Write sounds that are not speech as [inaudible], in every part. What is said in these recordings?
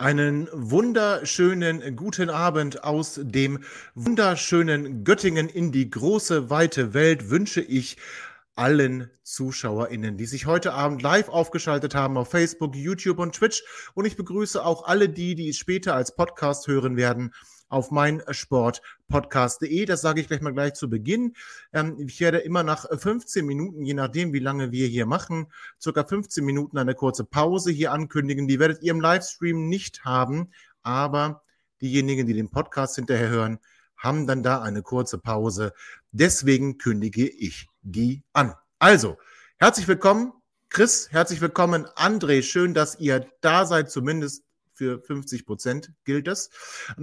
Einen wunderschönen guten Abend aus dem wunderschönen Göttingen in die große, weite Welt wünsche ich allen ZuschauerInnen, die sich heute Abend live aufgeschaltet haben auf Facebook, YouTube und Twitch. Und ich begrüße auch alle die, die es später als Podcast hören werden auf mein Sportpodcast.de. Das sage ich gleich mal gleich zu Beginn. Ähm, ich werde immer nach 15 Minuten, je nachdem, wie lange wir hier machen, circa 15 Minuten eine kurze Pause hier ankündigen. Die werdet ihr im Livestream nicht haben, aber diejenigen, die den Podcast hinterher hören, haben dann da eine kurze Pause. Deswegen kündige ich die an. Also, herzlich willkommen. Chris, herzlich willkommen. André, schön, dass ihr da seid, zumindest für 50 Prozent gilt das.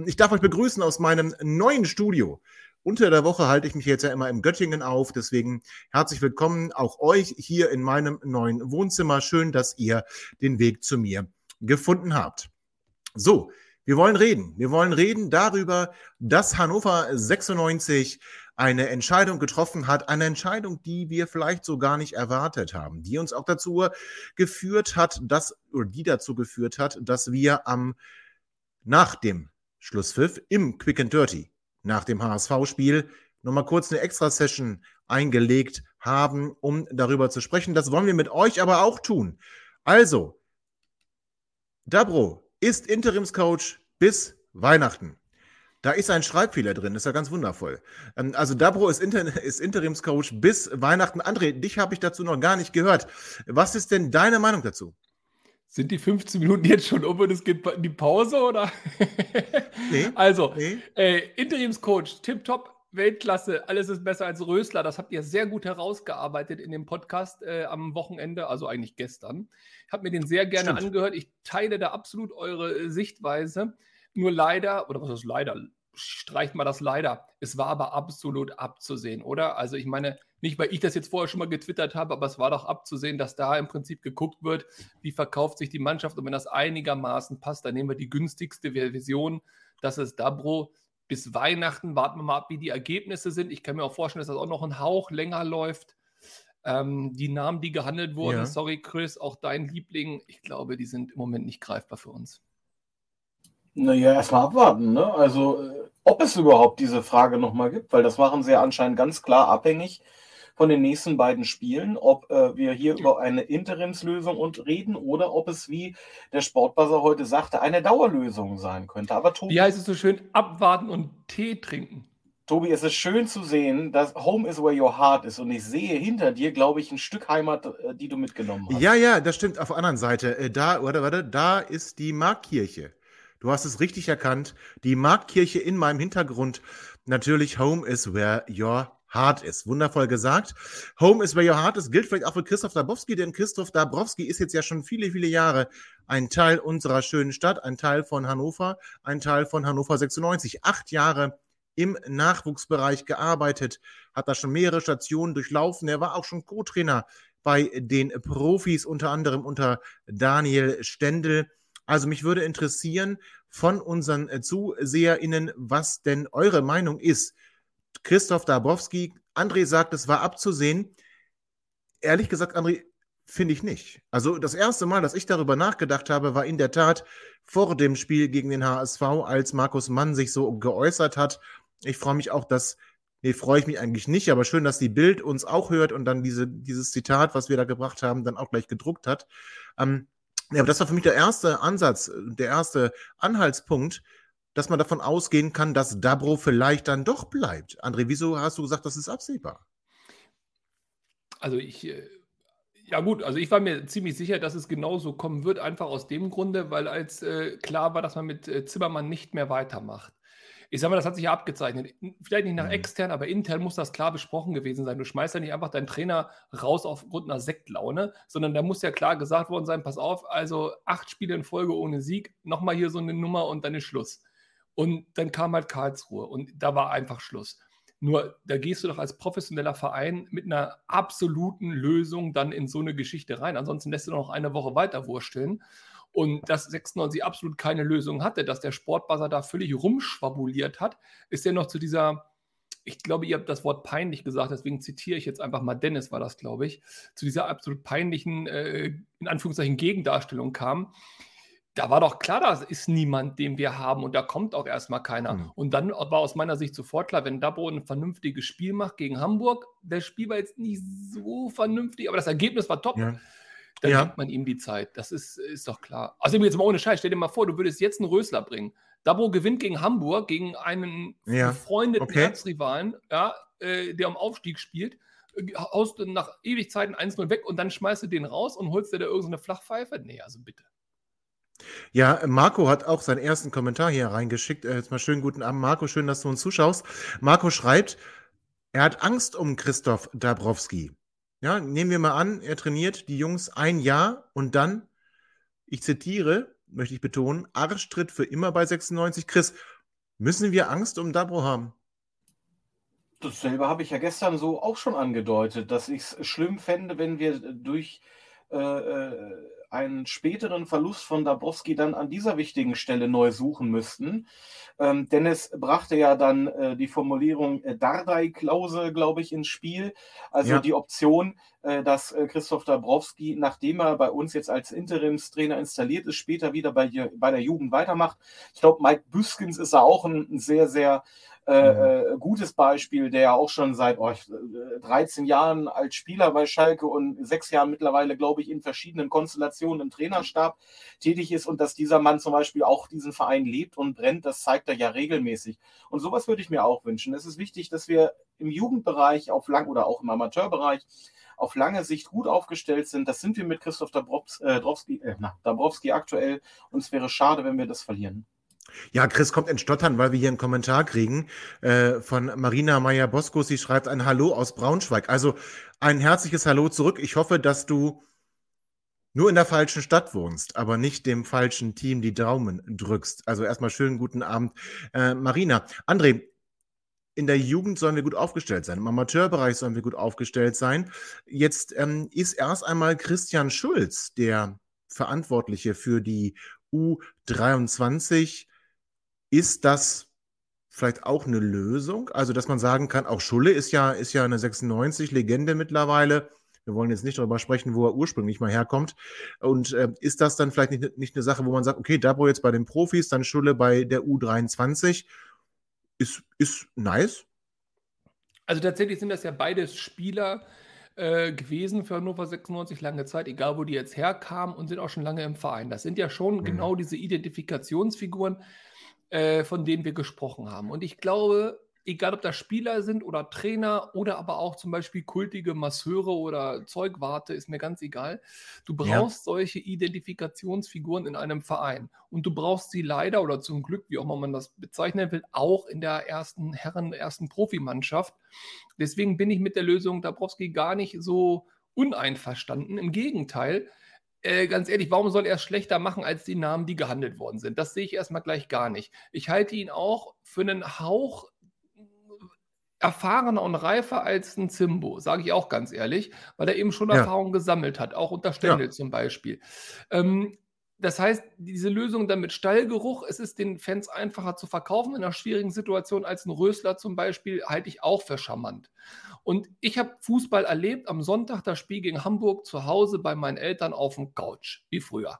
Ich darf euch begrüßen aus meinem neuen Studio. Unter der Woche halte ich mich jetzt ja immer im Göttingen auf. Deswegen herzlich willkommen auch euch hier in meinem neuen Wohnzimmer. Schön, dass ihr den Weg zu mir gefunden habt. So, wir wollen reden. Wir wollen reden darüber, dass Hannover 96 eine Entscheidung getroffen hat, eine Entscheidung, die wir vielleicht so gar nicht erwartet haben, die uns auch dazu geführt hat, dass, oder die dazu geführt hat, dass wir am, nach dem Schlusspfiff im Quick and Dirty, nach dem HSV-Spiel, nochmal kurz eine Extra-Session eingelegt haben, um darüber zu sprechen. Das wollen wir mit euch aber auch tun. Also, Dabro ist Interimscoach bis Weihnachten. Da ist ein Schreibfehler drin, das ist ja ganz wundervoll. Ähm, also Dabro ist, Inter [laughs] ist Interimscoach bis Weihnachten. André, dich habe ich dazu noch gar nicht gehört. Was ist denn deine Meinung dazu? Sind die 15 Minuten jetzt schon um und es geht in die Pause oder? [laughs] Nee. also, nee. Äh, Interimscoach, tipptopp, Weltklasse, alles ist besser als Rösler. Das habt ihr sehr gut herausgearbeitet in dem Podcast äh, am Wochenende, also eigentlich gestern. Ich habe mir den sehr gerne Stimmt. angehört. Ich teile da absolut eure äh, Sichtweise. Nur leider, oder was ist leider? Streicht mal das leider. Es war aber absolut abzusehen, oder? Also ich meine, nicht weil ich das jetzt vorher schon mal getwittert habe, aber es war doch abzusehen, dass da im Prinzip geguckt wird, wie verkauft sich die Mannschaft und wenn das einigermaßen passt, dann nehmen wir die günstigste Version. Das ist Dabro. Bis Weihnachten warten wir mal ab, wie die Ergebnisse sind. Ich kann mir auch vorstellen, dass das auch noch ein Hauch länger läuft. Ähm, die Namen, die gehandelt wurden, ja. sorry Chris, auch dein Liebling, ich glaube, die sind im Moment nicht greifbar für uns. Naja, erstmal abwarten, ne? Also, äh, ob es überhaupt diese Frage nochmal gibt, weil das machen sie ja anscheinend ganz klar abhängig von den nächsten beiden Spielen, ob äh, wir hier über eine Interimslösung und reden oder ob es, wie der Sportbuzzer heute sagte, eine Dauerlösung sein könnte. Aber Tobi, wie heißt es so schön, abwarten und Tee trinken. Tobi, es ist schön zu sehen, dass Home is where your heart is. Und ich sehe hinter dir, glaube ich, ein Stück Heimat, äh, die du mitgenommen hast. Ja, ja, das stimmt. Auf der anderen Seite, äh, da, warte, warte, da ist die Markkirche. Du hast es richtig erkannt. Die Marktkirche in meinem Hintergrund. Natürlich, Home is where your heart is. Wundervoll gesagt. Home is where your heart is gilt vielleicht auch für Christoph Dabrowski, denn Christoph Dabrowski ist jetzt ja schon viele, viele Jahre ein Teil unserer schönen Stadt, ein Teil von Hannover, ein Teil von Hannover 96. Acht Jahre im Nachwuchsbereich gearbeitet, hat da schon mehrere Stationen durchlaufen. Er war auch schon Co-Trainer bei den Profis, unter anderem unter Daniel Stendel. Also mich würde interessieren von unseren äh, ZuseherInnen, was denn eure Meinung ist. Christoph Dabowski, André sagt, es war abzusehen. Ehrlich gesagt, André, finde ich nicht. Also das erste Mal, dass ich darüber nachgedacht habe, war in der Tat vor dem Spiel gegen den HSV, als Markus Mann sich so geäußert hat. Ich freue mich auch, dass, nee, freue ich mich eigentlich nicht, aber schön, dass die Bild uns auch hört und dann diese, dieses Zitat, was wir da gebracht haben, dann auch gleich gedruckt hat. Ähm, ja, aber das war für mich der erste Ansatz, der erste Anhaltspunkt, dass man davon ausgehen kann, dass Dabro vielleicht dann doch bleibt. André, wieso hast du gesagt, das ist absehbar? Also ich, äh, ja gut, also ich war mir ziemlich sicher, dass es genauso kommen wird, einfach aus dem Grunde, weil als äh, klar war, dass man mit äh, Zimmermann nicht mehr weitermacht. Ich sag mal, das hat sich ja abgezeichnet. Vielleicht nicht nach mhm. extern, aber intern muss das klar besprochen gewesen sein. Du schmeißt ja nicht einfach deinen Trainer raus aufgrund einer Sektlaune, sondern da muss ja klar gesagt worden sein: Pass auf, also acht Spiele in Folge ohne Sieg, nochmal hier so eine Nummer und dann ist Schluss. Und dann kam halt Karlsruhe und da war einfach Schluss. Nur da gehst du doch als professioneller Verein mit einer absoluten Lösung dann in so eine Geschichte rein. Ansonsten lässt du noch eine Woche weiter wursteln. Und dass 96 absolut keine Lösung hatte, dass der Sportbuzzer da völlig rumschwabuliert hat, ist ja noch zu dieser, ich glaube, ihr habt das Wort peinlich gesagt, deswegen zitiere ich jetzt einfach mal Dennis, war das, glaube ich, zu dieser absolut peinlichen, äh, in Anführungszeichen, Gegendarstellung kam da war doch klar, da ist niemand, den wir haben und da kommt auch erstmal keiner. Mhm. Und dann war aus meiner Sicht sofort klar, wenn Dabo ein vernünftiges Spiel macht gegen Hamburg, das Spiel war jetzt nicht so vernünftig, aber das Ergebnis war top. Ja. Dann ja. gibt man ihm die Zeit. Das ist, ist doch klar. Also jetzt mal ohne Scheiß, stell dir mal vor, du würdest jetzt einen Rösler bringen. Dabo gewinnt gegen Hamburg, gegen einen ja. befreundeten okay. Erzrivalen, ja, äh, der am Aufstieg spielt haust du nach Ewigkeiten 1-0 weg und dann schmeißt du den raus und holst dir da irgendeine Flachpfeife? Nee, also bitte. Ja, Marco hat auch seinen ersten Kommentar hier reingeschickt. Äh, jetzt mal schönen guten Abend, Marco. Schön, dass du uns zuschaust. Marco schreibt, er hat Angst um Christoph Dabrowski. Ja, nehmen wir mal an, er trainiert die Jungs ein Jahr und dann, ich zitiere, möchte ich betonen, Arschtritt für immer bei 96. Chris, müssen wir Angst um Dabro haben? Dasselbe habe ich ja gestern so auch schon angedeutet, dass ich es schlimm fände, wenn wir durch einen späteren Verlust von Dabrowski dann an dieser wichtigen Stelle neu suchen müssten. Ähm, Dennis brachte ja dann äh, die Formulierung äh, Dardai-Klausel, glaube ich, ins Spiel. Also ja. die Option, äh, dass äh, Christoph Dabrowski, nachdem er bei uns jetzt als Interimstrainer installiert ist, später wieder bei, bei der Jugend weitermacht. Ich glaube, Mike Büskens ist da auch ein, ein sehr, sehr äh, mhm. äh, gutes Beispiel, der ja auch schon seit oh, 13 Jahren als Spieler bei Schalke und sechs Jahren mittlerweile, glaube ich, in verschiedenen Konstellationen im Trainerstab tätig ist und dass dieser Mann zum Beispiel auch diesen Verein lebt und brennt, das zeigt er ja regelmäßig. Und sowas würde ich mir auch wünschen. Es ist wichtig, dass wir im Jugendbereich auf lang oder auch im Amateurbereich auf lange Sicht gut aufgestellt sind. Das sind wir mit Christoph Dabrowski, äh, Dabrowski aktuell und es wäre schade, wenn wir das verlieren. Ja, Chris kommt in Stottern, weil wir hier einen Kommentar kriegen äh, von Marina Meyer-Bosco. Sie schreibt ein Hallo aus Braunschweig. Also ein herzliches Hallo zurück. Ich hoffe, dass du nur in der falschen Stadt wohnst, aber nicht dem falschen Team die Daumen drückst. Also erstmal schönen guten Abend, äh, Marina. André, in der Jugend sollen wir gut aufgestellt sein, im Amateurbereich sollen wir gut aufgestellt sein. Jetzt ähm, ist erst einmal Christian Schulz der Verantwortliche für die U23 ist das vielleicht auch eine Lösung? Also, dass man sagen kann, auch Schulle ist ja, ist ja eine 96-Legende mittlerweile. Wir wollen jetzt nicht darüber sprechen, wo er ursprünglich mal herkommt. Und äh, ist das dann vielleicht nicht, nicht eine Sache, wo man sagt, okay, Dabo jetzt bei den Profis, dann Schulle bei der U23? Ist, ist nice. Also tatsächlich sind das ja beides Spieler äh, gewesen für Hannover 96 lange Zeit, egal wo die jetzt herkamen und sind auch schon lange im Verein. Das sind ja schon mhm. genau diese Identifikationsfiguren, äh, von denen wir gesprochen haben. Und ich glaube, egal ob das Spieler sind oder Trainer oder aber auch zum Beispiel kultige Masseure oder Zeugwarte, ist mir ganz egal. Du brauchst ja. solche Identifikationsfiguren in einem Verein. Und du brauchst sie leider oder zum Glück, wie auch immer man das bezeichnen will, auch in der ersten Herren, ersten Profimannschaft. Deswegen bin ich mit der Lösung Dabrowski gar nicht so uneinverstanden. Im Gegenteil, äh, ganz ehrlich, warum soll er es schlechter machen als die Namen, die gehandelt worden sind? Das sehe ich erstmal gleich gar nicht. Ich halte ihn auch für einen Hauch erfahrener und reifer als ein Zimbo, sage ich auch ganz ehrlich, weil er eben schon ja. Erfahrung gesammelt hat, auch unter Stendel ja. zum Beispiel. Ähm, das heißt, diese Lösung dann mit Stallgeruch, es ist den Fans einfacher zu verkaufen in einer schwierigen Situation als ein Rösler zum Beispiel, halte ich auch für charmant. Und ich habe Fußball erlebt am Sonntag, das Spiel gegen Hamburg zu Hause bei meinen Eltern auf dem Couch, wie früher.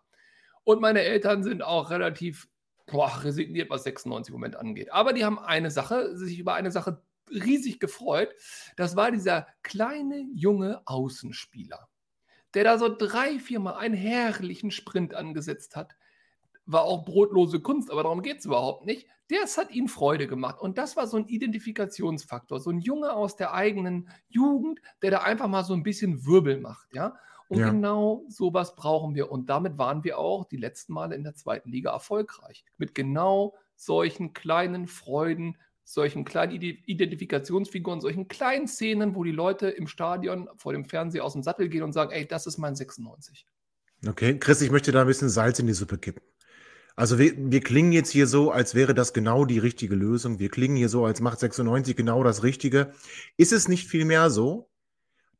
Und meine Eltern sind auch relativ boah, resigniert, was 96 im Moment angeht. Aber die haben eine Sache, sich über eine Sache riesig gefreut. Das war dieser kleine junge Außenspieler der da so drei, viermal einen herrlichen Sprint angesetzt hat. War auch brotlose Kunst, aber darum geht es überhaupt nicht. Das hat ihm Freude gemacht. Und das war so ein Identifikationsfaktor. So ein Junge aus der eigenen Jugend, der da einfach mal so ein bisschen Wirbel macht, ja. Und ja. genau sowas brauchen wir. Und damit waren wir auch die letzten Male in der zweiten Liga erfolgreich. Mit genau solchen kleinen Freuden, solchen kleinen Identifikationsfiguren, solchen kleinen Szenen, wo die Leute im Stadion vor dem Fernseher aus dem Sattel gehen und sagen, ey, das ist mein 96. Okay, Chris, ich möchte da ein bisschen Salz in die Suppe kippen. Also wir, wir klingen jetzt hier so, als wäre das genau die richtige Lösung. Wir klingen hier so, als macht 96 genau das Richtige. Ist es nicht vielmehr so,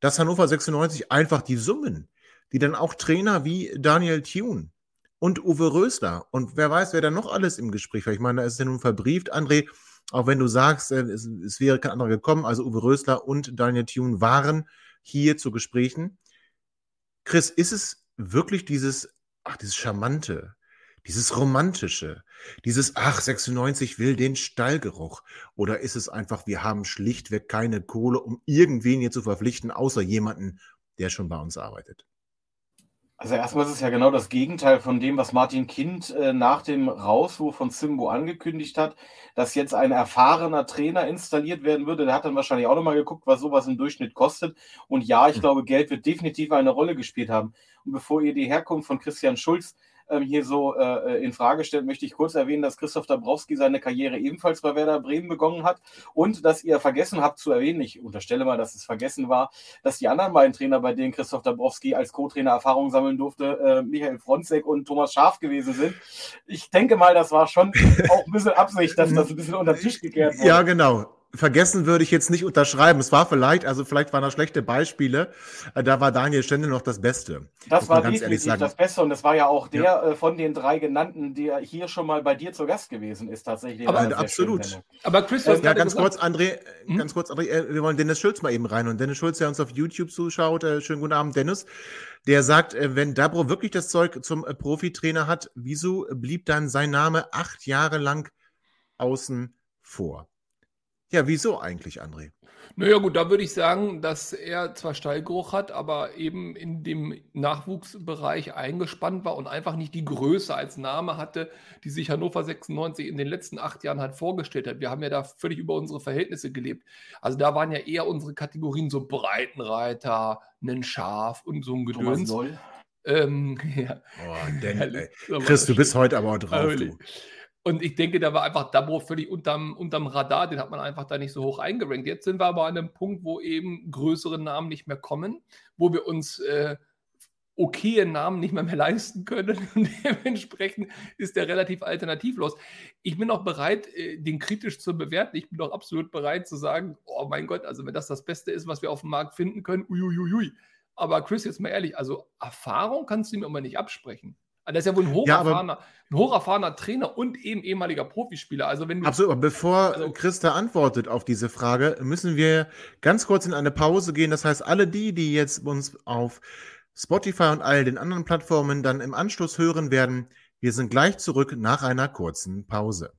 dass Hannover 96 einfach die Summen, die dann auch Trainer wie Daniel Thune und Uwe Rösler und wer weiß, wer da noch alles im Gespräch war. Ich meine, da ist ja nun verbrieft, André, auch wenn du sagst, äh, es, es wäre kein anderer gekommen, also Uwe Rösler und Daniel Thune waren hier zu Gesprächen. Chris, ist es wirklich dieses, ach, dieses Charmante, dieses Romantische, dieses, ach, 96 will den Stallgeruch? Oder ist es einfach, wir haben schlichtweg keine Kohle, um irgendwen hier zu verpflichten, außer jemanden, der schon bei uns arbeitet? Also erstmal ist es ja genau das Gegenteil von dem, was Martin Kind äh, nach dem Rauswurf von Simbo angekündigt hat, dass jetzt ein erfahrener Trainer installiert werden würde. Der hat dann wahrscheinlich auch nochmal geguckt, was sowas im Durchschnitt kostet. Und ja, ich hm. glaube, Geld wird definitiv eine Rolle gespielt haben. Und bevor ihr die Herkunft von Christian Schulz ähm, hier so äh, in Frage stellt, möchte ich kurz erwähnen, dass Christoph Dabrowski seine Karriere ebenfalls bei Werder Bremen begonnen hat und dass ihr vergessen habt zu erwähnen, ich unterstelle mal, dass es vergessen war, dass die anderen beiden Trainer, bei denen Christoph Dabrowski als Co-Trainer Erfahrung sammeln durfte, äh, Michael Fronzek und Thomas Schaf gewesen sind. Ich denke mal, das war schon auch ein bisschen Absicht, dass das ein bisschen unter den Tisch gekehrt wurde. Ja, genau vergessen würde ich jetzt nicht unterschreiben. Es war vielleicht, also vielleicht waren da schlechte Beispiele. Äh, da war Daniel Stendel noch das Beste. Das war definitiv das Beste und das war ja auch der ja. Äh, von den drei genannten, der hier schon mal bei dir zu Gast gewesen ist, tatsächlich. Aber absolut. Aber Chris, was ja, ganz kurz, André, hm? ganz kurz, André, äh, wir wollen Dennis Schulz mal eben rein und Dennis Schulz, der uns auf YouTube zuschaut, äh, schönen guten Abend, Dennis. Der sagt, wenn Dabro wirklich das Zeug zum Profitrainer hat, wieso blieb dann sein Name acht Jahre lang außen vor? Ja, wieso eigentlich, André? Naja, gut, da würde ich sagen, dass er zwar Stallgeruch hat, aber eben in dem Nachwuchsbereich eingespannt war und einfach nicht die Größe als Name hatte, die sich Hannover 96 in den letzten acht Jahren halt vorgestellt hat. Wir haben ja da völlig über unsere Verhältnisse gelebt. Also da waren ja eher unsere Kategorien so Breitenreiter, ein Schaf und so ein Gedöns. Ähm, [laughs] ja. Oh, denn, Chris, du bist heute aber auch drauf. Und ich denke, da war einfach Dabo völlig unterm, unterm Radar, den hat man einfach da nicht so hoch eingerankt. Jetzt sind wir aber an einem Punkt, wo eben größere Namen nicht mehr kommen, wo wir uns äh, okaye Namen nicht mehr, mehr leisten können. [laughs] Und dementsprechend ist der relativ alternativlos. Ich bin auch bereit, äh, den kritisch zu bewerten. Ich bin auch absolut bereit zu sagen, oh mein Gott, also wenn das das Beste ist, was wir auf dem Markt finden können, uiuiui. Aber Chris, jetzt mal ehrlich, also Erfahrung kannst du ihm immer nicht absprechen. Also, das ist ja wohl ein hocherfahrener, ja, ein hocherfahrener Trainer und eben ehemaliger Profispieler. Also wenn du, absolut, aber bevor also, Christa antwortet auf diese Frage, müssen wir ganz kurz in eine Pause gehen. Das heißt, alle die, die jetzt uns auf Spotify und all den anderen Plattformen dann im Anschluss hören werden, wir sind gleich zurück nach einer kurzen Pause.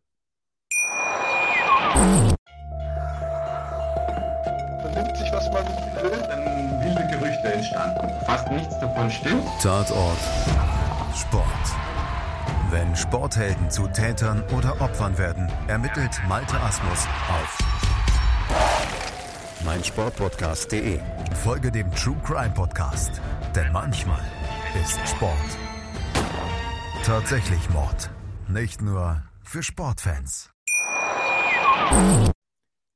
Vernimmt sich, was man will, dann wilde Gerüchte entstanden. Fast nichts davon stimmt. Tatort Sport. Wenn Sporthelden zu Tätern oder Opfern werden, ermittelt Malte Asmus auf meinsportpodcast.de. Folge dem True Crime Podcast, denn manchmal ist Sport tatsächlich Mord. Nicht nur für Sportfans.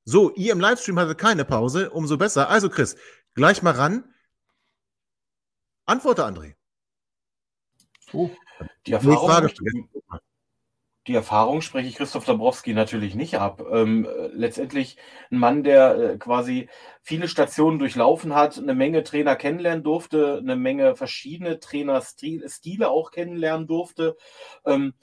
So, ihr im Livestream hattet keine Pause, umso besser. Also Chris, gleich mal ran. Antworte, André. Oh. Die, Erfahrung, die Erfahrung spreche ich Christoph Dabrowski natürlich nicht ab. Ähm, letztendlich ein Mann, der äh, quasi viele Stationen durchlaufen hat, eine Menge Trainer kennenlernen durfte, eine Menge verschiedene Trainerstile auch kennenlernen durfte. Ähm,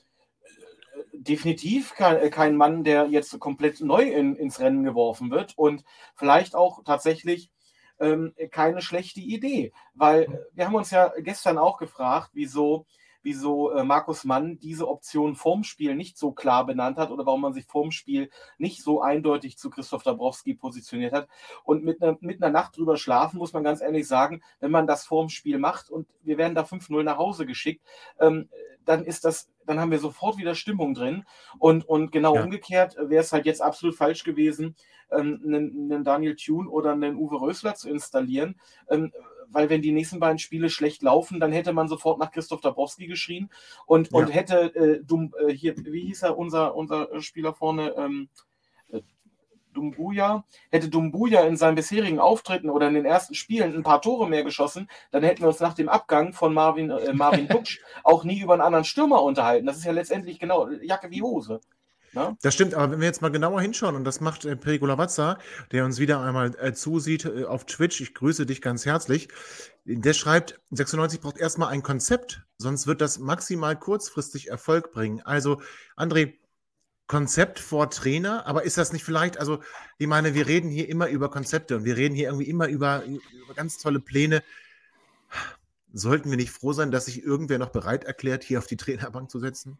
definitiv kein, kein, Mann, der jetzt komplett neu in, ins Rennen geworfen wird und vielleicht auch tatsächlich ähm, keine schlechte Idee, weil wir haben uns ja gestern auch gefragt, wieso wieso äh, Markus Mann diese Option vorm Spiel nicht so klar benannt hat oder warum man sich vorm Spiel nicht so eindeutig zu Christoph Dabrowski positioniert hat. Und mit, ne, mit einer Nacht drüber schlafen, muss man ganz ehrlich sagen, wenn man das vorm Spiel macht und wir werden da 5-0 nach Hause geschickt, ähm, dann ist das, dann haben wir sofort wieder Stimmung drin. Und, und genau ja. umgekehrt wäre es halt jetzt absolut falsch gewesen, ähm, einen, einen Daniel Thune oder einen Uwe Rösler zu installieren. Ähm, weil wenn die nächsten beiden Spiele schlecht laufen, dann hätte man sofort nach Christoph Dabrowski geschrien und, ja. und hätte äh, Dum, äh, hier, wie hieß er, unser, unser Spieler vorne, ähm, äh, Dumbuya, hätte Dumbuya in seinem bisherigen Auftritten oder in den ersten Spielen ein paar Tore mehr geschossen, dann hätten wir uns nach dem Abgang von Marvin, äh, Marvin [laughs] Duksch auch nie über einen anderen Stürmer unterhalten. Das ist ja letztendlich genau Jacke wie Hose. Ne? Das stimmt, aber wenn wir jetzt mal genauer hinschauen, und das macht äh, Lavazza, der uns wieder einmal äh, zusieht äh, auf Twitch, ich grüße dich ganz herzlich, der schreibt, 96 braucht erstmal ein Konzept, sonst wird das maximal kurzfristig Erfolg bringen. Also, André, Konzept vor Trainer, aber ist das nicht vielleicht, also ich meine, wir reden hier immer über Konzepte und wir reden hier irgendwie immer über, über ganz tolle Pläne. Sollten wir nicht froh sein, dass sich irgendwer noch bereit erklärt, hier auf die Trainerbank zu setzen?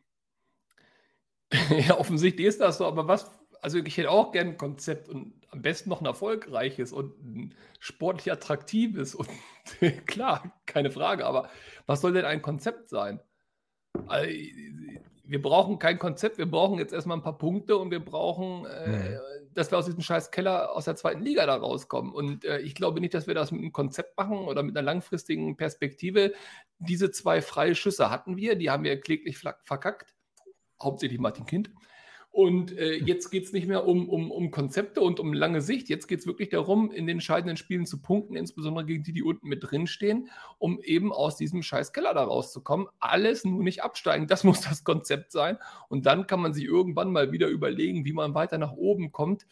[laughs] Ja, offensichtlich ist das so, aber was, also ich hätte auch gerne ein Konzept und am besten noch ein erfolgreiches und ein sportlich attraktives und [laughs] klar, keine Frage, aber was soll denn ein Konzept sein? Also, wir brauchen kein Konzept, wir brauchen jetzt erstmal ein paar Punkte und wir brauchen, äh, mhm. dass wir aus diesem scheiß Keller aus der zweiten Liga da rauskommen. Und äh, ich glaube nicht, dass wir das mit einem Konzept machen oder mit einer langfristigen Perspektive. Diese zwei freie Schüsse hatten wir, die haben wir kläglich verkackt hauptsächlich Martin Kind. Und äh, jetzt geht es nicht mehr um, um, um Konzepte und um lange Sicht. Jetzt geht es wirklich darum, in den entscheidenden Spielen zu punkten, insbesondere gegen die, die unten mit drin stehen, um eben aus diesem scheiß Keller da rauszukommen. Alles nur nicht absteigen. Das [laughs] muss das Konzept sein. Und dann kann man sich irgendwann mal wieder überlegen, wie man weiter nach oben kommt.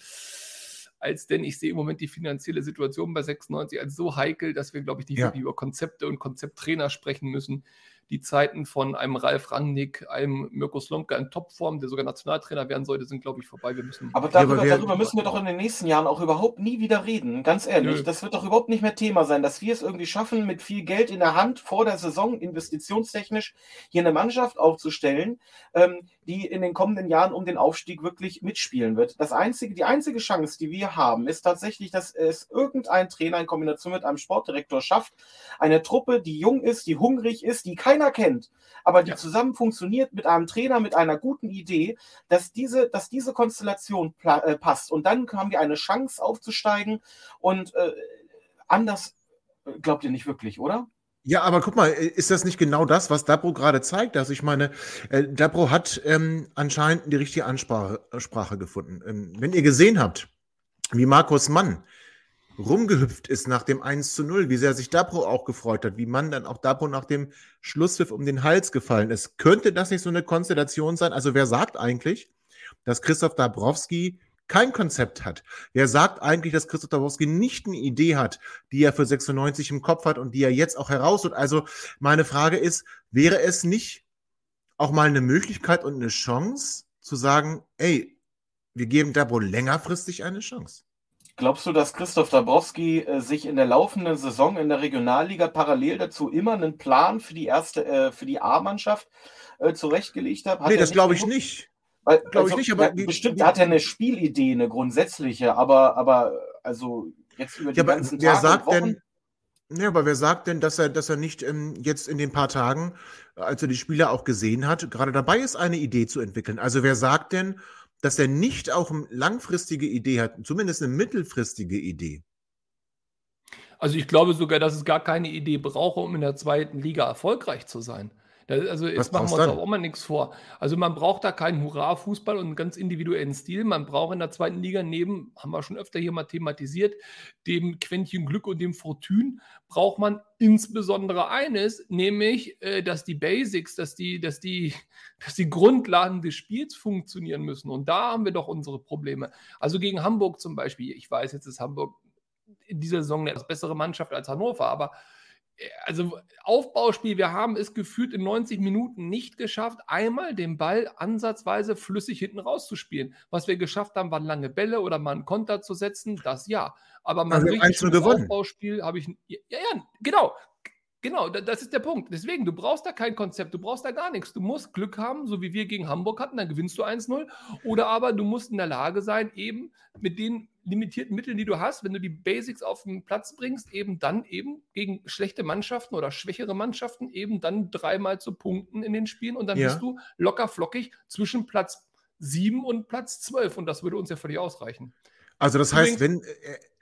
Als denn ich sehe im Moment die finanzielle Situation bei 96 als so heikel, dass wir, glaube ich, nicht ja. über Konzepte und Konzepttrainer sprechen müssen die Zeiten von einem Ralf Rangnick, einem Mirko Slomka in Topform, der sogar Nationaltrainer werden sollte, sind, glaube ich, vorbei. Wir müssen aber darüber, ja, aber darüber müssen wir doch in den nächsten Jahren auch überhaupt nie wieder reden. Ganz ehrlich, Nö. das wird doch überhaupt nicht mehr Thema sein, dass wir es irgendwie schaffen, mit viel Geld in der Hand vor der Saison investitionstechnisch hier eine Mannschaft aufzustellen, ähm, die in den kommenden Jahren um den Aufstieg wirklich mitspielen wird. Das einzige, die einzige Chance, die wir haben, ist tatsächlich, dass es irgendein Trainer in Kombination mit einem Sportdirektor schafft, eine Truppe, die jung ist, die hungrig ist, die kein keiner kennt, aber die ja. zusammen funktioniert mit einem Trainer, mit einer guten Idee, dass diese, dass diese Konstellation äh, passt. Und dann haben wir eine Chance aufzusteigen und äh, anders äh, glaubt ihr nicht wirklich, oder? Ja, aber guck mal, ist das nicht genau das, was Dabro gerade zeigt? Also ich meine, äh, Dabro hat ähm, anscheinend die richtige Ansprache Sprache gefunden. Ähm, wenn ihr gesehen habt, wie Markus Mann rumgehüpft ist nach dem 1 zu 0, wie sehr sich Dabro auch gefreut hat, wie man dann auch Dabro nach dem Schlusspfiff um den Hals gefallen ist. Könnte das nicht so eine Konstellation sein? Also wer sagt eigentlich, dass Christoph Dabrowski kein Konzept hat? Wer sagt eigentlich, dass Christoph Dabrowski nicht eine Idee hat, die er für 96 im Kopf hat und die er jetzt auch herausholt? Also meine Frage ist, wäre es nicht auch mal eine Möglichkeit und eine Chance zu sagen, ey, wir geben Dabro längerfristig eine Chance? Glaubst du, dass Christoph Dabrowski äh, sich in der laufenden Saison in der Regionalliga parallel dazu immer einen Plan für die erste, äh, für die A-Mannschaft äh, zurechtgelegt hat? hat nee, das glaube ich nicht. Glaube also, ich nicht, aber. Ja, bestimmt hat er eine Spielidee, eine grundsätzliche, aber, aber also jetzt über die ja, ganzen wer Tage sagt Wochen, denn, ja, aber wer sagt denn, dass er, dass er nicht ähm, jetzt in den paar Tagen, als er die Spieler auch gesehen hat, gerade dabei ist, eine Idee zu entwickeln? Also wer sagt denn, dass er nicht auch eine langfristige Idee hat, zumindest eine mittelfristige Idee. Also ich glaube sogar, dass es gar keine Idee brauche, um in der zweiten Liga erfolgreich zu sein. Also jetzt machen wir uns auch mal nichts vor. Also man braucht da keinen Hurra-Fußball und einen ganz individuellen Stil. Man braucht in der zweiten Liga neben, haben wir schon öfter hier mal thematisiert, dem Quäntchen Glück und dem Fortune, braucht man insbesondere eines, nämlich, äh, dass die Basics, dass die, dass die, [laughs] dass die Grundlagen des Spiels funktionieren müssen. Und da haben wir doch unsere Probleme. Also gegen Hamburg zum Beispiel. Ich weiß, jetzt ist Hamburg in dieser Saison eine etwas bessere Mannschaft als Hannover, aber also Aufbauspiel, wir haben es gefühlt in 90 Minuten nicht geschafft, einmal den Ball ansatzweise flüssig hinten rauszuspielen. Was wir geschafft haben, waren lange Bälle oder mal einen Konter zu setzen, das ja. Aber mal also richtig Aufbauspiel habe ich. Ja, ja, genau. Genau, das ist der Punkt. Deswegen, du brauchst da kein Konzept, du brauchst da gar nichts. Du musst Glück haben, so wie wir gegen Hamburg hatten, dann gewinnst du 1-0. Oder aber du musst in der Lage sein, eben mit den limitierten Mitteln, die du hast, wenn du die Basics auf den Platz bringst, eben dann eben gegen schlechte Mannschaften oder schwächere Mannschaften eben dann dreimal zu punkten in den Spielen und dann ja. bist du locker flockig zwischen Platz 7 und Platz 12 und das würde uns ja völlig ausreichen. Also das heißt, wenn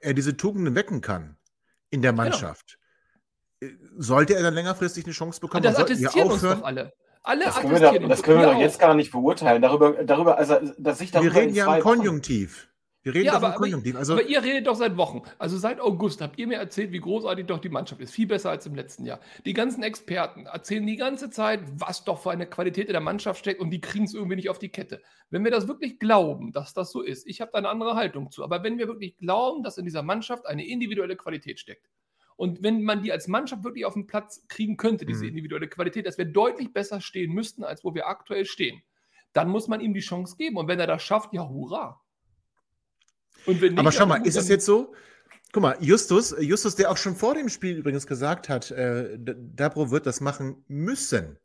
er diese Tugenden wecken kann in der genau. Mannschaft, genau sollte er dann längerfristig eine Chance bekommen? Und das attestieren uns doch alle. Alle das können wir, da, das können wir doch jetzt gar nicht beurteilen. Darüber, darüber also, dass ich darüber Wir reden ja im Konjunktiv. Wir reden ja, aber, Konjunktiv. Also, aber ihr redet doch seit Wochen. Also seit August habt ihr mir erzählt, wie großartig doch die Mannschaft ist. Viel besser als im letzten Jahr. Die ganzen Experten erzählen die ganze Zeit, was doch für eine Qualität in der Mannschaft steckt und die kriegen es irgendwie nicht auf die Kette. Wenn wir das wirklich glauben, dass das so ist, ich habe da eine andere Haltung zu, aber wenn wir wirklich glauben, dass in dieser Mannschaft eine individuelle Qualität steckt, und wenn man die als Mannschaft wirklich auf den Platz kriegen könnte, diese mhm. individuelle Qualität, dass wir deutlich besser stehen müssten, als wo wir aktuell stehen, dann muss man ihm die Chance geben. Und wenn er das schafft, ja, hurra. Nicht, Aber schau mal, ist es jetzt so? Guck mal, Justus, Justus, der auch schon vor dem Spiel übrigens gesagt hat, äh, Dabro wird das machen müssen.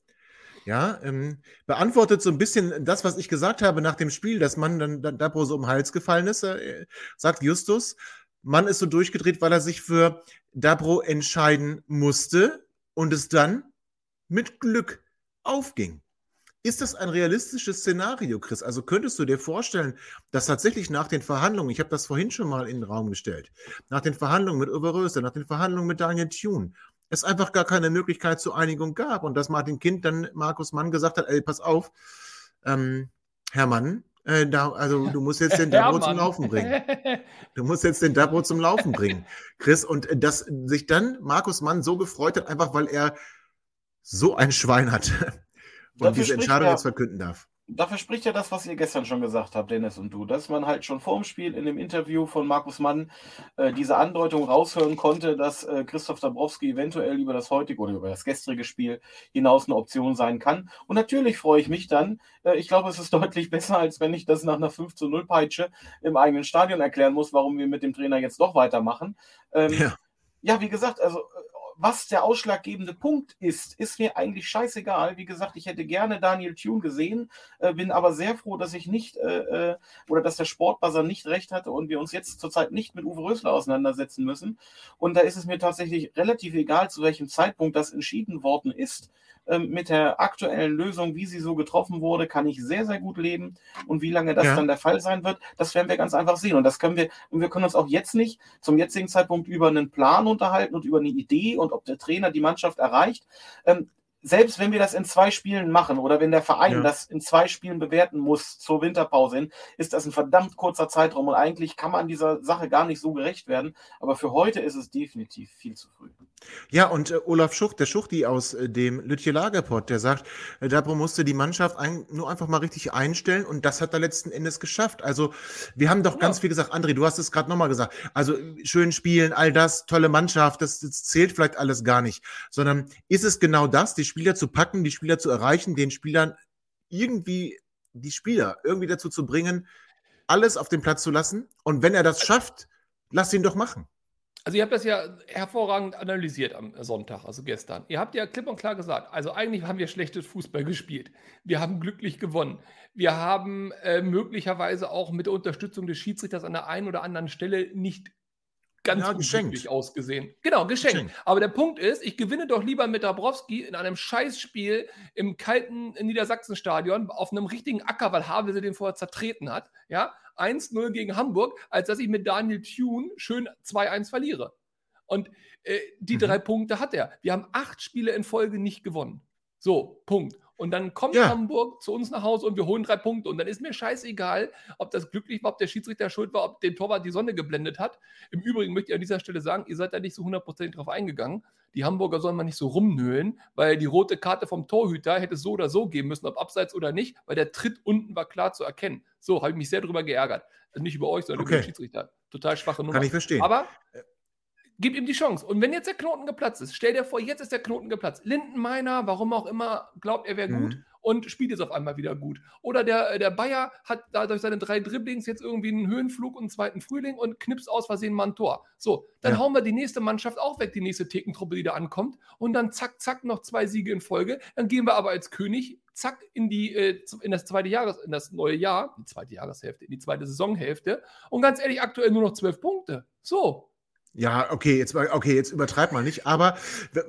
Ja, ähm, beantwortet so ein bisschen das, was ich gesagt habe nach dem Spiel, dass man dann Dabro so um den Hals gefallen ist, äh, sagt Justus. Man ist so durchgedreht, weil er sich für Dabro entscheiden musste und es dann mit Glück aufging. Ist das ein realistisches Szenario, Chris? Also könntest du dir vorstellen, dass tatsächlich nach den Verhandlungen, ich habe das vorhin schon mal in den Raum gestellt, nach den Verhandlungen mit Oberröster, nach den Verhandlungen mit Daniel Thune, es einfach gar keine Möglichkeit zur Einigung gab und dass Martin Kind dann Markus Mann gesagt hat, ey, pass auf, ähm, Herr Mann, äh, da, also du musst jetzt den [laughs] Dabo zum Laufen bringen. Du musst jetzt den Dabo zum Laufen bringen, Chris. Und äh, dass sich dann Markus Mann so gefreut hat, einfach weil er so ein Schwein hat [laughs] und Dafür diese Entscheidung jetzt verkünden darf dafür spricht ja das, was ihr gestern schon gesagt habt, Dennis und du, dass man halt schon vor dem Spiel in dem Interview von Markus Mann äh, diese Andeutung raushören konnte, dass äh, Christoph Dabrowski eventuell über das heutige oder über das gestrige Spiel hinaus eine Option sein kann. Und natürlich freue ich mich dann. Äh, ich glaube, es ist [laughs] deutlich besser, als wenn ich das nach einer 5 zu 0 Peitsche im eigenen Stadion erklären muss, warum wir mit dem Trainer jetzt doch weitermachen. Ähm, ja. ja, wie gesagt, also äh, was der ausschlaggebende Punkt ist, ist mir eigentlich scheißegal. Wie gesagt, ich hätte gerne Daniel Thune gesehen, äh, bin aber sehr froh, dass ich nicht äh, äh, oder dass der Sportbuzzer nicht recht hatte und wir uns jetzt zurzeit nicht mit Uwe Rösler auseinandersetzen müssen. Und da ist es mir tatsächlich relativ egal, zu welchem Zeitpunkt das entschieden worden ist. Ähm, mit der aktuellen Lösung, wie sie so getroffen wurde, kann ich sehr, sehr gut leben. Und wie lange das ja. dann der Fall sein wird, das werden wir ganz einfach sehen. Und das können wir, und wir können uns auch jetzt nicht zum jetzigen Zeitpunkt über einen Plan unterhalten und über eine Idee und ob der Trainer die Mannschaft erreicht. Ähm, selbst wenn wir das in zwei Spielen machen oder wenn der Verein ja. das in zwei Spielen bewerten muss zur Winterpause hin, ist das ein verdammt kurzer Zeitraum und eigentlich kann man dieser Sache gar nicht so gerecht werden. Aber für heute ist es definitiv viel zu früh. Ja, und äh, Olaf Schucht, der Schuchti aus äh, dem Lütje Lagerpott, der sagt, äh, Dabro musste die Mannschaft ein, nur einfach mal richtig einstellen und das hat er letzten Endes geschafft. Also wir haben doch ja. ganz viel gesagt, André, du hast es gerade nochmal gesagt, also schön spielen, all das, tolle Mannschaft, das, das zählt vielleicht alles gar nicht, sondern ist es genau das, die Spieler zu packen, die Spieler zu erreichen, den Spielern irgendwie, die Spieler irgendwie dazu zu bringen, alles auf den Platz zu lassen und wenn er das schafft, lass ihn doch machen. Also ihr habt das ja hervorragend analysiert am Sonntag, also gestern. Ihr habt ja klipp und klar gesagt, also eigentlich haben wir schlechtes Fußball gespielt. Wir haben glücklich gewonnen. Wir haben äh, möglicherweise auch mit der Unterstützung des Schiedsrichters an der einen oder anderen Stelle nicht ganz ja, geschenkt ausgesehen. Genau, geschenkt. geschenkt. Aber der Punkt ist, ich gewinne doch lieber mit Dabrowski in einem Scheißspiel im kalten Niedersachsenstadion auf einem richtigen Acker, weil Havelse den vorher zertreten hat, ja, 1-0 gegen Hamburg, als dass ich mit Daniel Thune schön 2-1 verliere. Und äh, die mhm. drei Punkte hat er. Wir haben acht Spiele in Folge nicht gewonnen. So, Punkt. Und dann kommt ja. Hamburg zu uns nach Hause und wir holen drei Punkte. Und dann ist mir scheißegal, ob das glücklich war, ob der Schiedsrichter schuld war, ob dem Torwart die Sonne geblendet hat. Im Übrigen möchte ich an dieser Stelle sagen, ihr seid da nicht so hundertprozentig drauf eingegangen. Die Hamburger sollen mal nicht so rumnöhlen, weil die rote Karte vom Torhüter hätte es so oder so geben müssen, ob abseits oder nicht, weil der Tritt unten war klar zu erkennen. So, habe ich mich sehr darüber geärgert. Also nicht über euch, sondern okay. über den Schiedsrichter. Total schwache Nummer. Kann ich verstehen. Aber äh, gib ihm die Chance. Und wenn jetzt der Knoten geplatzt ist, stell dir vor, jetzt ist der Knoten geplatzt. Lindenmeiner, warum auch immer, glaubt, er wäre mhm. gut und spielt jetzt auf einmal wieder gut. Oder der, der Bayer hat dadurch seine drei Dribblings jetzt irgendwie einen Höhenflug und einen zweiten Frühling und knipst aus Versehen mal ein Tor. So, dann ja. hauen wir die nächste Mannschaft auch weg, die nächste Thekentruppe, die da ankommt. Und dann zack, zack, noch zwei Siege in Folge. Dann gehen wir aber als König zack in die äh, in das zweite Jahres in das neue Jahr, die zweite Jahreshälfte, in die zweite Saisonhälfte und ganz ehrlich aktuell nur noch zwölf Punkte. So, Ja, okay, jetzt, okay, jetzt übertreib mal nicht, aber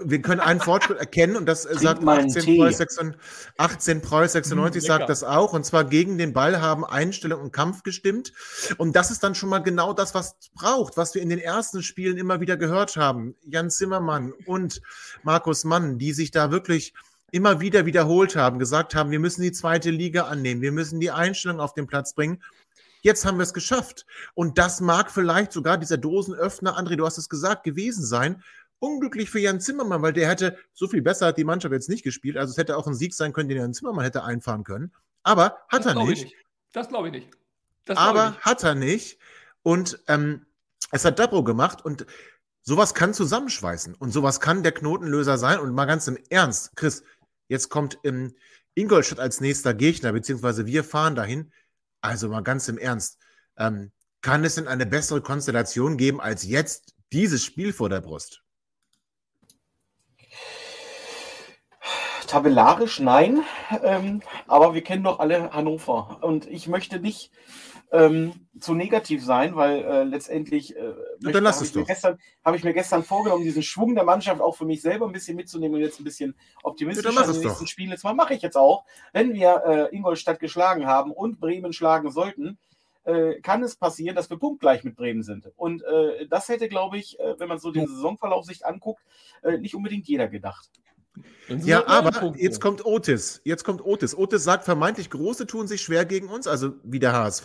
wir, können einen Fortschritt erkennen und das [laughs] sagt 18 Preuß, 96, 18 Preuß 96 sagt das auch und zwar gegen den Ball haben Einstellung und Kampf gestimmt. Und das ist dann schon mal genau das, was braucht, was wir in den ersten Spielen immer wieder gehört haben. Jan Zimmermann und Markus Mann, die sich da wirklich immer wieder wiederholt haben, gesagt haben, wir müssen die zweite Liga annehmen, wir müssen die Einstellung auf den Platz bringen Jetzt haben wir es geschafft. Und das mag vielleicht sogar dieser Dosenöffner, André, du hast es gesagt, gewesen sein. Unglücklich für Jan Zimmermann, weil der hätte, so viel besser hat die Mannschaft jetzt nicht gespielt. Also es hätte auch ein Sieg sein können, den Jan Zimmermann hätte einfahren können. Aber hat das er nicht. nicht. Das glaube ich nicht. Das Aber nicht. hat er nicht. Und ähm, es hat Dabro gemacht und sowas kann zusammenschweißen. Und sowas kann der Knotenlöser sein. Und mal ganz im Ernst, Chris, jetzt kommt ähm, Ingolstadt als nächster Gegner, beziehungsweise wir fahren dahin. Also mal ganz im Ernst. Ähm, kann es denn eine bessere Konstellation geben als jetzt dieses Spiel vor der Brust? Tabellarisch nein, ähm, aber wir kennen doch alle Hannover. Und ich möchte nicht ähm, zu negativ sein, weil äh, letztendlich äh, dann lass es doch. Gestern, habe ich mir gestern vorgenommen, diesen Schwung der Mannschaft auch für mich selber ein bisschen mitzunehmen und jetzt ein bisschen optimistischer ja, in den nächsten Spielen. Jetzt mache ich jetzt auch. Wenn wir äh, Ingolstadt geschlagen haben und Bremen schlagen sollten, äh, kann es passieren, dass wir punktgleich mit Bremen sind. Und äh, das hätte, glaube ich, äh, wenn man so den Saisonverlauf sich anguckt, äh, nicht unbedingt jeder gedacht. Ja, aber jetzt kommt Otis. Jetzt kommt Otis. Otis sagt vermeintlich, Große tun sich schwer gegen uns, also wie der HSV.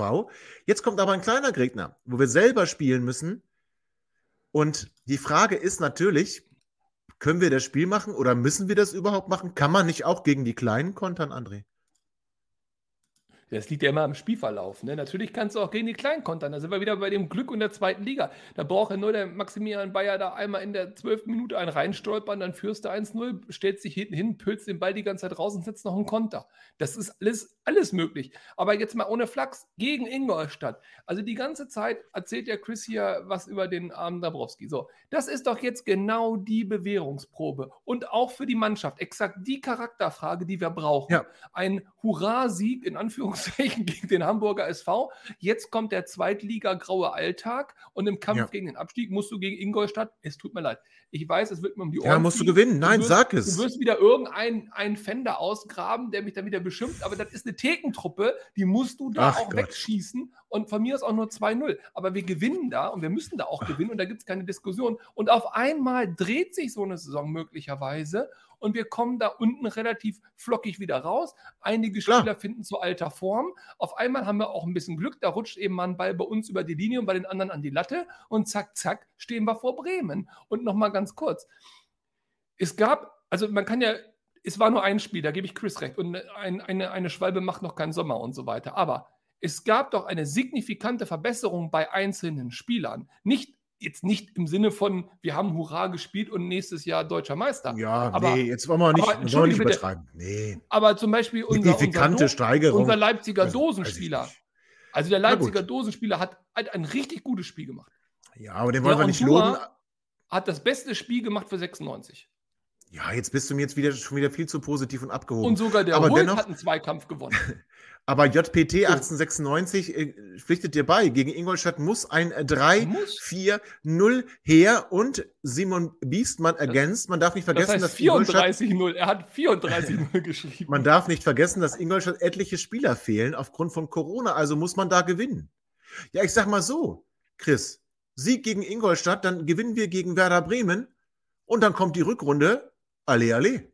Jetzt kommt aber ein kleiner Gegner, wo wir selber spielen müssen. Und die Frage ist natürlich, können wir das Spiel machen oder müssen wir das überhaupt machen? Kann man nicht auch gegen die Kleinen kontern, André? Das liegt ja immer am Spielverlauf. Ne? Natürlich kannst du auch gegen die Kleinen kontern. Da sind wir wieder bei dem Glück in der zweiten Liga. Da braucht ja nur der Maximilian Bayer da einmal in der zwölften Minute einen reinstolpern, dann führst du 1-0, stellst dich hinten hin, pülst den Ball die ganze Zeit raus und setzt noch einen Konter. Das ist alles, alles möglich. Aber jetzt mal ohne Flachs gegen Ingolstadt. Also die ganze Zeit erzählt ja Chris hier was über den armen Dabrowski. So, das ist doch jetzt genau die Bewährungsprobe. Und auch für die Mannschaft. Exakt die Charakterfrage, die wir brauchen. Ja. Ein Hurra-Sieg in Anführungszeichen Anführungszeichen [laughs] gegen den Hamburger SV. Jetzt kommt der Zweitliga-graue Alltag und im Kampf ja. gegen den Abstieg musst du gegen Ingolstadt, es tut mir leid, ich weiß, es wird mir um die Ohren. Ja, musst ziehen. du gewinnen. Nein, du wirst, sag es. Du wirst wieder irgendeinen Fender ausgraben, der mich dann wieder beschimpft, aber das ist eine Thekentruppe, die musst du da Ach auch Gott. wegschießen und von mir ist auch nur 2-0. Aber wir gewinnen da und wir müssen da auch gewinnen und da gibt es keine Diskussion. Und auf einmal dreht sich so eine Saison möglicherweise und wir kommen da unten relativ flockig wieder raus. Einige Spieler Klar. finden zu alter Form. Auf einmal haben wir auch ein bisschen Glück, da rutscht eben mal ein Ball bei uns über die Linie und bei den anderen an die Latte und zack, zack, stehen wir vor Bremen. Und nochmal ganz kurz. Es gab, also man kann ja, es war nur ein Spiel, da gebe ich Chris recht. Und ein, eine, eine Schwalbe macht noch keinen Sommer und so weiter. Aber es gab doch eine signifikante Verbesserung bei einzelnen Spielern. Nicht jetzt nicht im Sinne von, wir haben Hurra gespielt und nächstes Jahr deutscher Meister. Ja, aber, nee, jetzt wollen wir nicht, aber, wollen wir nicht übertreiben. Nee. Aber zum Beispiel unser, unser, unser Leipziger also, Dosenspieler. Also der Leipziger Dosenspieler hat, hat ein richtig gutes Spiel gemacht. Ja, aber den wollen der wir nicht loben. Hat das beste Spiel gemacht für 96. Ja, jetzt bist du mir jetzt wieder schon wieder viel zu positiv und abgehoben. Und sogar der aber Hult dennoch, hat einen Zweikampf gewonnen. [laughs] Aber JPT 1896 äh, pflichtet dir bei. Gegen Ingolstadt muss ein 3-4-0 her und Simon Biestmann ergänzt. Man darf nicht vergessen, das heißt dass 34-0. Er hat 34-0 [laughs] geschrieben. Man darf nicht vergessen, dass Ingolstadt etliche Spieler fehlen aufgrund von Corona. Also muss man da gewinnen. Ja, ich sag mal so, Chris. Sieg gegen Ingolstadt, dann gewinnen wir gegen Werder Bremen und dann kommt die Rückrunde. Alle, alle.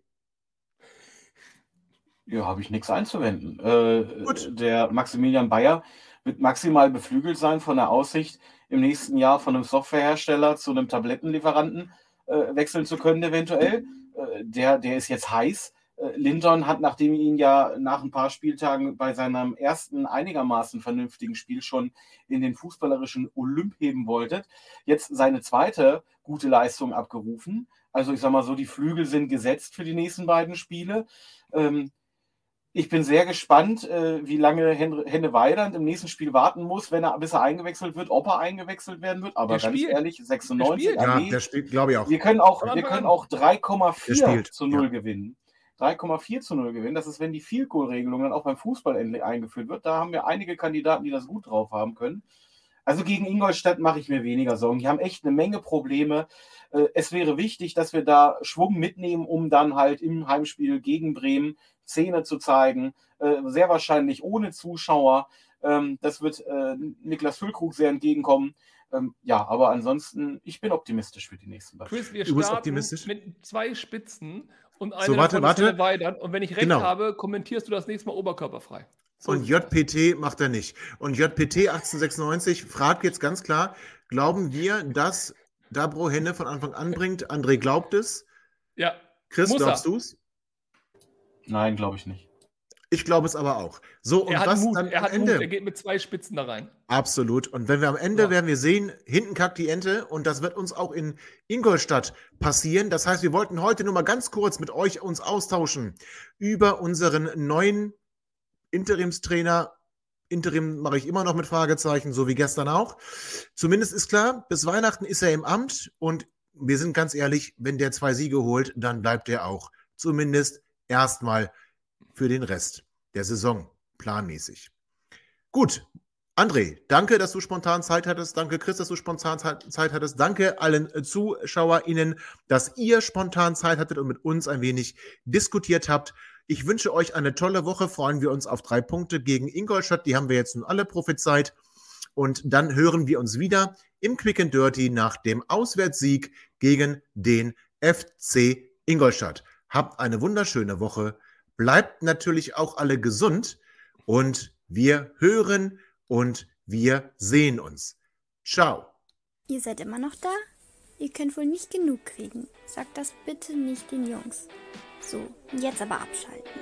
Ja, habe ich nichts einzuwenden. Äh, der Maximilian Bayer wird maximal beflügelt sein von der Aussicht, im nächsten Jahr von einem Softwarehersteller zu einem Tablettenlieferanten äh, wechseln zu können, eventuell. Äh, der, der ist jetzt heiß. Äh, Linton hat, nachdem ihr ihn ja nach ein paar Spieltagen bei seinem ersten einigermaßen vernünftigen Spiel schon in den fußballerischen Olymp heben wolltet, jetzt seine zweite gute Leistung abgerufen. Also ich sage mal so, die Flügel sind gesetzt für die nächsten beiden Spiele. Ähm, ich bin sehr gespannt, äh, wie lange Henne Weidand im nächsten Spiel warten muss, wenn er, bis er eingewechselt wird, ob er eingewechselt werden wird. Aber der ganz spielt. ehrlich, 96. Der ja, der spielt, glaube ich auch. Wir können auch, wir können auch 3,4 zu 0 ja. gewinnen. 3,4 zu 0 gewinnen. Das ist, wenn die Field-Goal-Regelung dann auch beim Fußball endlich eingeführt wird. Da haben wir einige Kandidaten, die das gut drauf haben können. Also gegen Ingolstadt mache ich mir weniger Sorgen. Die haben echt eine Menge Probleme. Äh, es wäre wichtig, dass wir da Schwung mitnehmen, um dann halt im Heimspiel gegen Bremen Szene zu zeigen. Äh, sehr wahrscheinlich ohne Zuschauer. Ähm, das wird äh, Niklas Füllkrug sehr entgegenkommen. Ähm, ja, aber ansonsten, ich bin optimistisch für die nächsten beiden. Chris, wir du bist optimistisch? mit zwei Spitzen und eine so, warte, warte. Weidern. Und wenn ich recht genau. habe, kommentierst du das nächste Mal oberkörperfrei. So und JPT macht er nicht. Und JPT 1896 fragt jetzt ganz klar: Glauben wir, dass Dabro Henne von Anfang an bringt? André glaubt es. Ja. Chris, Muss glaubst du es? Nein, glaube ich nicht. Ich glaube es aber auch. So, und was Mut. dann er hat Ende? Mut. Er geht mit zwei Spitzen da rein. Absolut. Und wenn wir am Ende ja. werden wir sehen, hinten kackt die Ente und das wird uns auch in Ingolstadt passieren. Das heißt, wir wollten heute nur mal ganz kurz mit euch uns austauschen über unseren neuen Interimstrainer. Interim mache ich immer noch mit Fragezeichen, so wie gestern auch. Zumindest ist klar, bis Weihnachten ist er im Amt und wir sind ganz ehrlich, wenn der zwei Siege holt, dann bleibt er auch. Zumindest erstmal für den Rest der Saison, planmäßig. Gut, André, danke, dass du spontan Zeit hattest. Danke, Chris, dass du spontan Zeit hattest. Danke allen ZuschauerInnen, dass ihr spontan Zeit hattet und mit uns ein wenig diskutiert habt. Ich wünsche euch eine tolle Woche. Freuen wir uns auf drei Punkte gegen Ingolstadt. Die haben wir jetzt nun alle prophezeit. Und dann hören wir uns wieder im Quick and Dirty nach dem Auswärtssieg gegen den FC Ingolstadt. Habt eine wunderschöne Woche. Bleibt natürlich auch alle gesund und wir hören und wir sehen uns. Ciao. Ihr seid immer noch da? Ihr könnt wohl nicht genug kriegen. Sagt das bitte nicht den Jungs. So, jetzt aber abschalten.